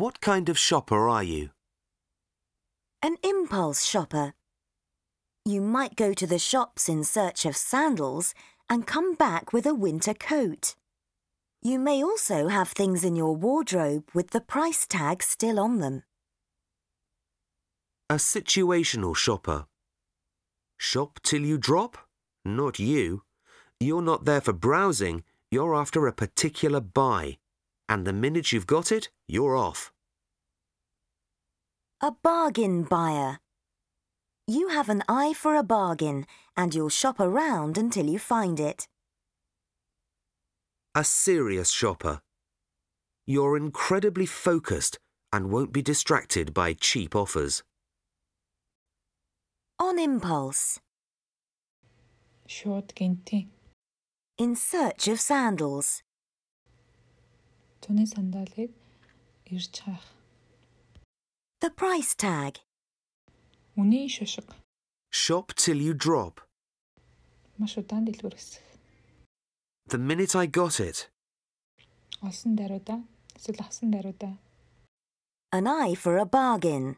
What kind of shopper are you? An impulse shopper. You might go to the shops in search of sandals and come back with a winter coat. You may also have things in your wardrobe with the price tag still on them. A situational shopper. Shop till you drop? Not you. You're not there for browsing, you're after a particular buy. And the minute you've got it, you're off. A bargain buyer. You have an eye for a bargain and you'll shop around until you find it. A serious shopper. You're incredibly focused and won't be distracted by cheap offers. On impulse. Шууд гинти. In search of sandals. Түүний сандалыг ирж хаах. The price tag. Үнийн шушиг. Shop till you drop. Маш удаан дэлгүүр хэсэг. The minute I got it. Олсон даруйда. Эсвэл авсан даруйда. An eye for a bargain.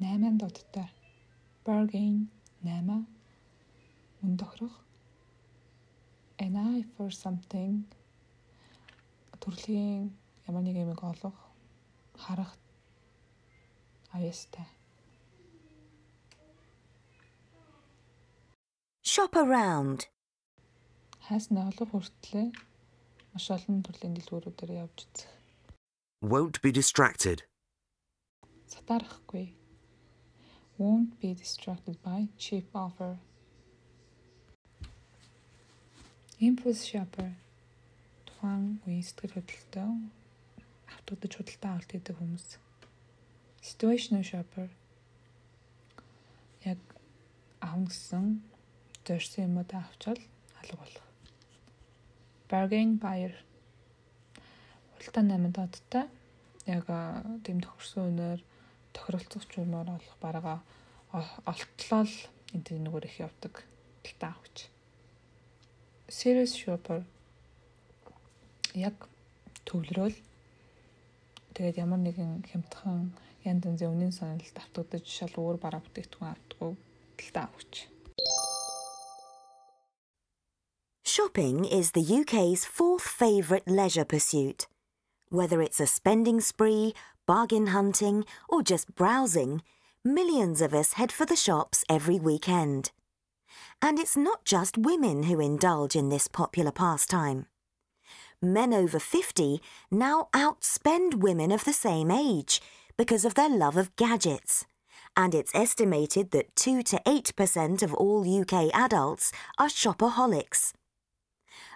8 дуудтай. Bargain 8 мөн тохирох. An eye for something төрлийн ямар нэг юмыг олох, Харах аястай. Shop around. Хаас нь олох хүртлээр маш олон төрлийн дэлгүүрүүдээр явж үзэх. Won't be distracted. Сатарахгүй. Won't be distracted by cheap offer. Impulse shopper. Тухайн үеийн сэтгэл хөдлөлтөй автуудад худалдаа авалт хийдэг хүмүүс. Situational shopper. Яг авна гэсэн зорьсон юмудаа авчвал алга болох. Bargain buyer. Худалдаа 8 додтой яг тийм тохирсон үнээр тохиролцох чумаар олох барага олтлол энэ нэгөр их явдаг талтаа авч. Serious shopper яг төвлөрөөл тэгээд ямар нэгэн хямдхан янз янзын үнийн саналд автагдаж шал өөр бараа бүтээгдэхүүн авдаггүй талтаа авч. Shopping is the UK's fourth favourite leisure pursuit. Whether it's a spending spree, bargain hunting, or just browsing, millions of us head for the shops every weekend. And it's not just women who indulge in this popular pastime. Men over 50 now outspend women of the same age because of their love of gadgets. And it's estimated that 2 to 8% of all UK adults are shopaholics.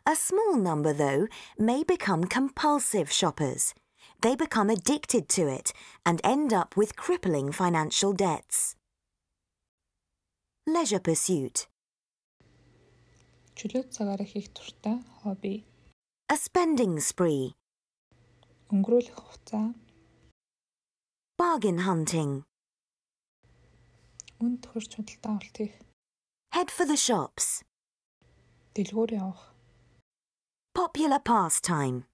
A small number, though, may become compulsive shoppers. They become addicted to it and end up with crippling financial debts. Leisure pursuit. Чөлөөт цагаараа хийх туртай хобби. A spending spree. Өнгөрүүлэх хугацаа, Bargain hunting. үн тохирч худалдаа авалт хийх, Head for the shops. дэлгүүр явах, Popular pastime.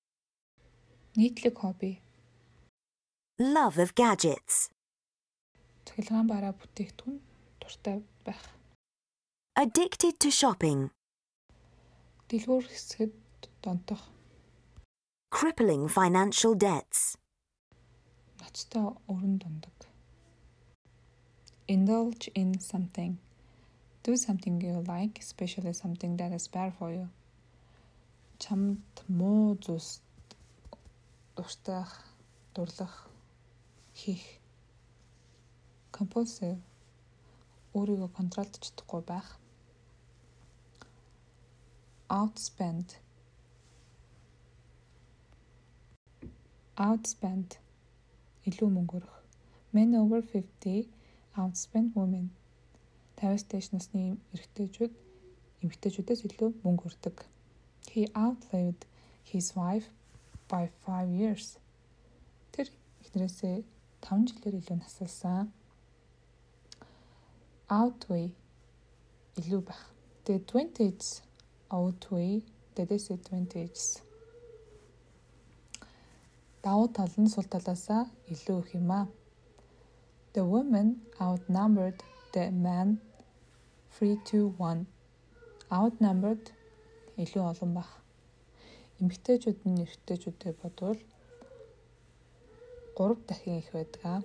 нийтлэг хобби, Love of gadgets. цахилгаан бараа бүтээгдэхүүн туртай байх. Addicted to shopping. Дэлгүүр хэсгэд донтох, Crippling financial debts. ноцтой өрн дундаг. Indulge in something. Do something you like, especially something that is bad for you. Чамд муу зүйлс дуртайх, дурлах, хийх. Compulsive. Өөрийгөө контролдож чадахгүй байх. Outspend. Outspend. Илүү мөнгө өрөх. Men over 50 outspend women. 50-с дээш насны эрэгтэйчүүд эмэгтэйчүүдээс илүү мөнгө өрдөг. He outlived his wife by 5 years. Тэр эхнэрээсээ 5 жилээр илүү насалсан. Outweigh илүү байх. The 20s outweigh the disadvantages. Давуу тал нь сул талаасаа илүү их юм а. The women outnumbered the men 3 to 1. Outnumbered илүү олон баг. Эмэгтэйчүүд нь эрэгтэйчүүдтэй бодвол 3 дахин их байдаг.